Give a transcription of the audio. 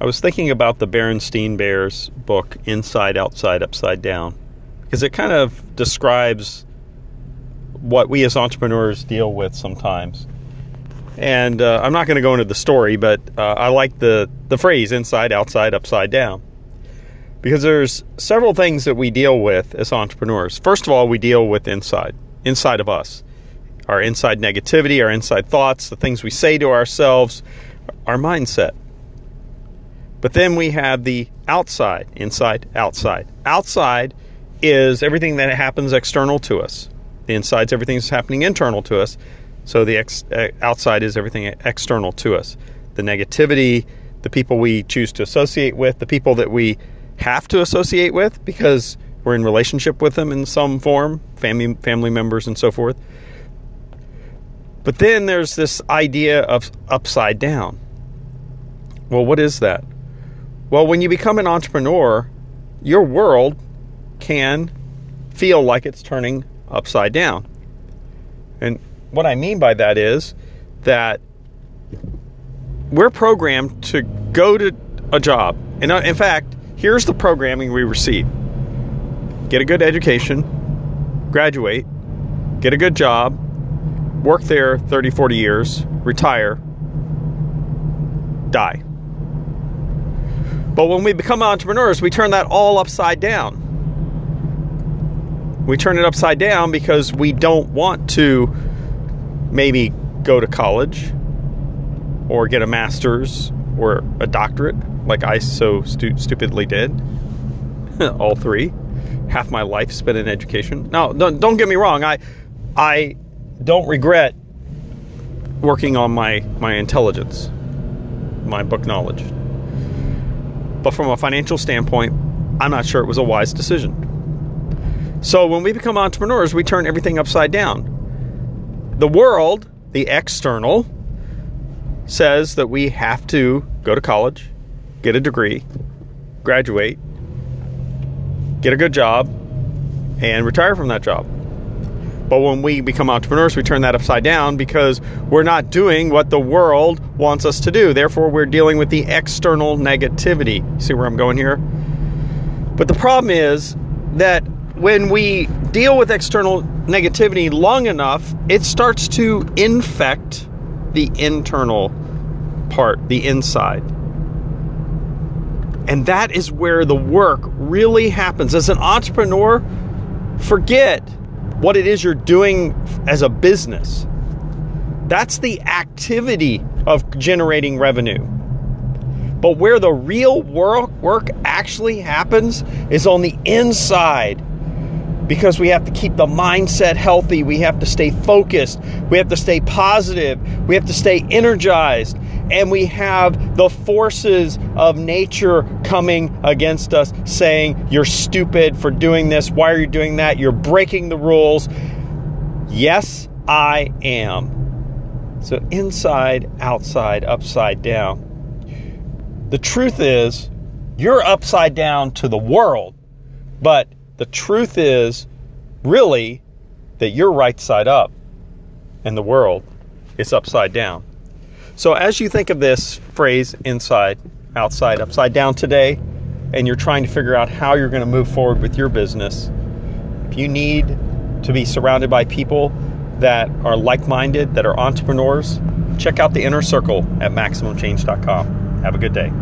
I was thinking about the Berenstain Bears book, Inside, Outside, Upside Down, because it kind of describes what we as entrepreneurs deal with sometimes. And uh, I'm not going to go into the story, but uh, I like the, the phrase inside, outside, upside down. Because there's several things that we deal with as entrepreneurs. First of all, we deal with inside, inside of us. Our inside negativity, our inside thoughts, the things we say to ourselves, our mindset. But then we have the outside, inside, outside. Outside is everything that happens external to us. The inside's everything that's happening internal to us. So the ex- uh, outside is everything external to us. The negativity, the people we choose to associate with, the people that we have to associate with because we're in relationship with them in some form, family family members and so forth. But then there's this idea of upside down. Well, what is that? Well, when you become an entrepreneur, your world can feel like it's turning upside down. And what I mean by that is that we're programmed to go to a job. And uh, in fact, here's the programming we receive get a good education, graduate, get a good job, work there 30, 40 years, retire, die. But when we become entrepreneurs, we turn that all upside down. We turn it upside down because we don't want to maybe go to college or get a master's or a doctorate like I so stu- stupidly did. all three. Half my life spent in education. Now, don't, don't get me wrong. I, I don't regret working on my, my intelligence, my book knowledge. But from a financial standpoint, I'm not sure it was a wise decision. So when we become entrepreneurs, we turn everything upside down. The world, the external, says that we have to go to college, get a degree, graduate, get a good job, and retire from that job. But when we become entrepreneurs, we turn that upside down because we're not doing what the world wants us to do. Therefore, we're dealing with the external negativity. See where I'm going here? But the problem is that when we deal with external negativity long enough, it starts to infect the internal part, the inside. And that is where the work really happens. As an entrepreneur, forget what it is you're doing as a business. That's the activity of generating revenue. But where the real work, work actually happens is on the inside because we have to keep the mindset healthy. We have to stay focused. We have to stay positive. We have to stay energized. And we have the forces of nature coming against us saying, You're stupid for doing this. Why are you doing that? You're breaking the rules. Yes, I am. So, inside, outside, upside down. The truth is, you're upside down to the world, but the truth is really that you're right side up and the world is upside down. So, as you think of this phrase inside, outside, upside down today, and you're trying to figure out how you're going to move forward with your business, if you need to be surrounded by people that are like minded, that are entrepreneurs, check out the inner circle at MaximumChange.com. Have a good day.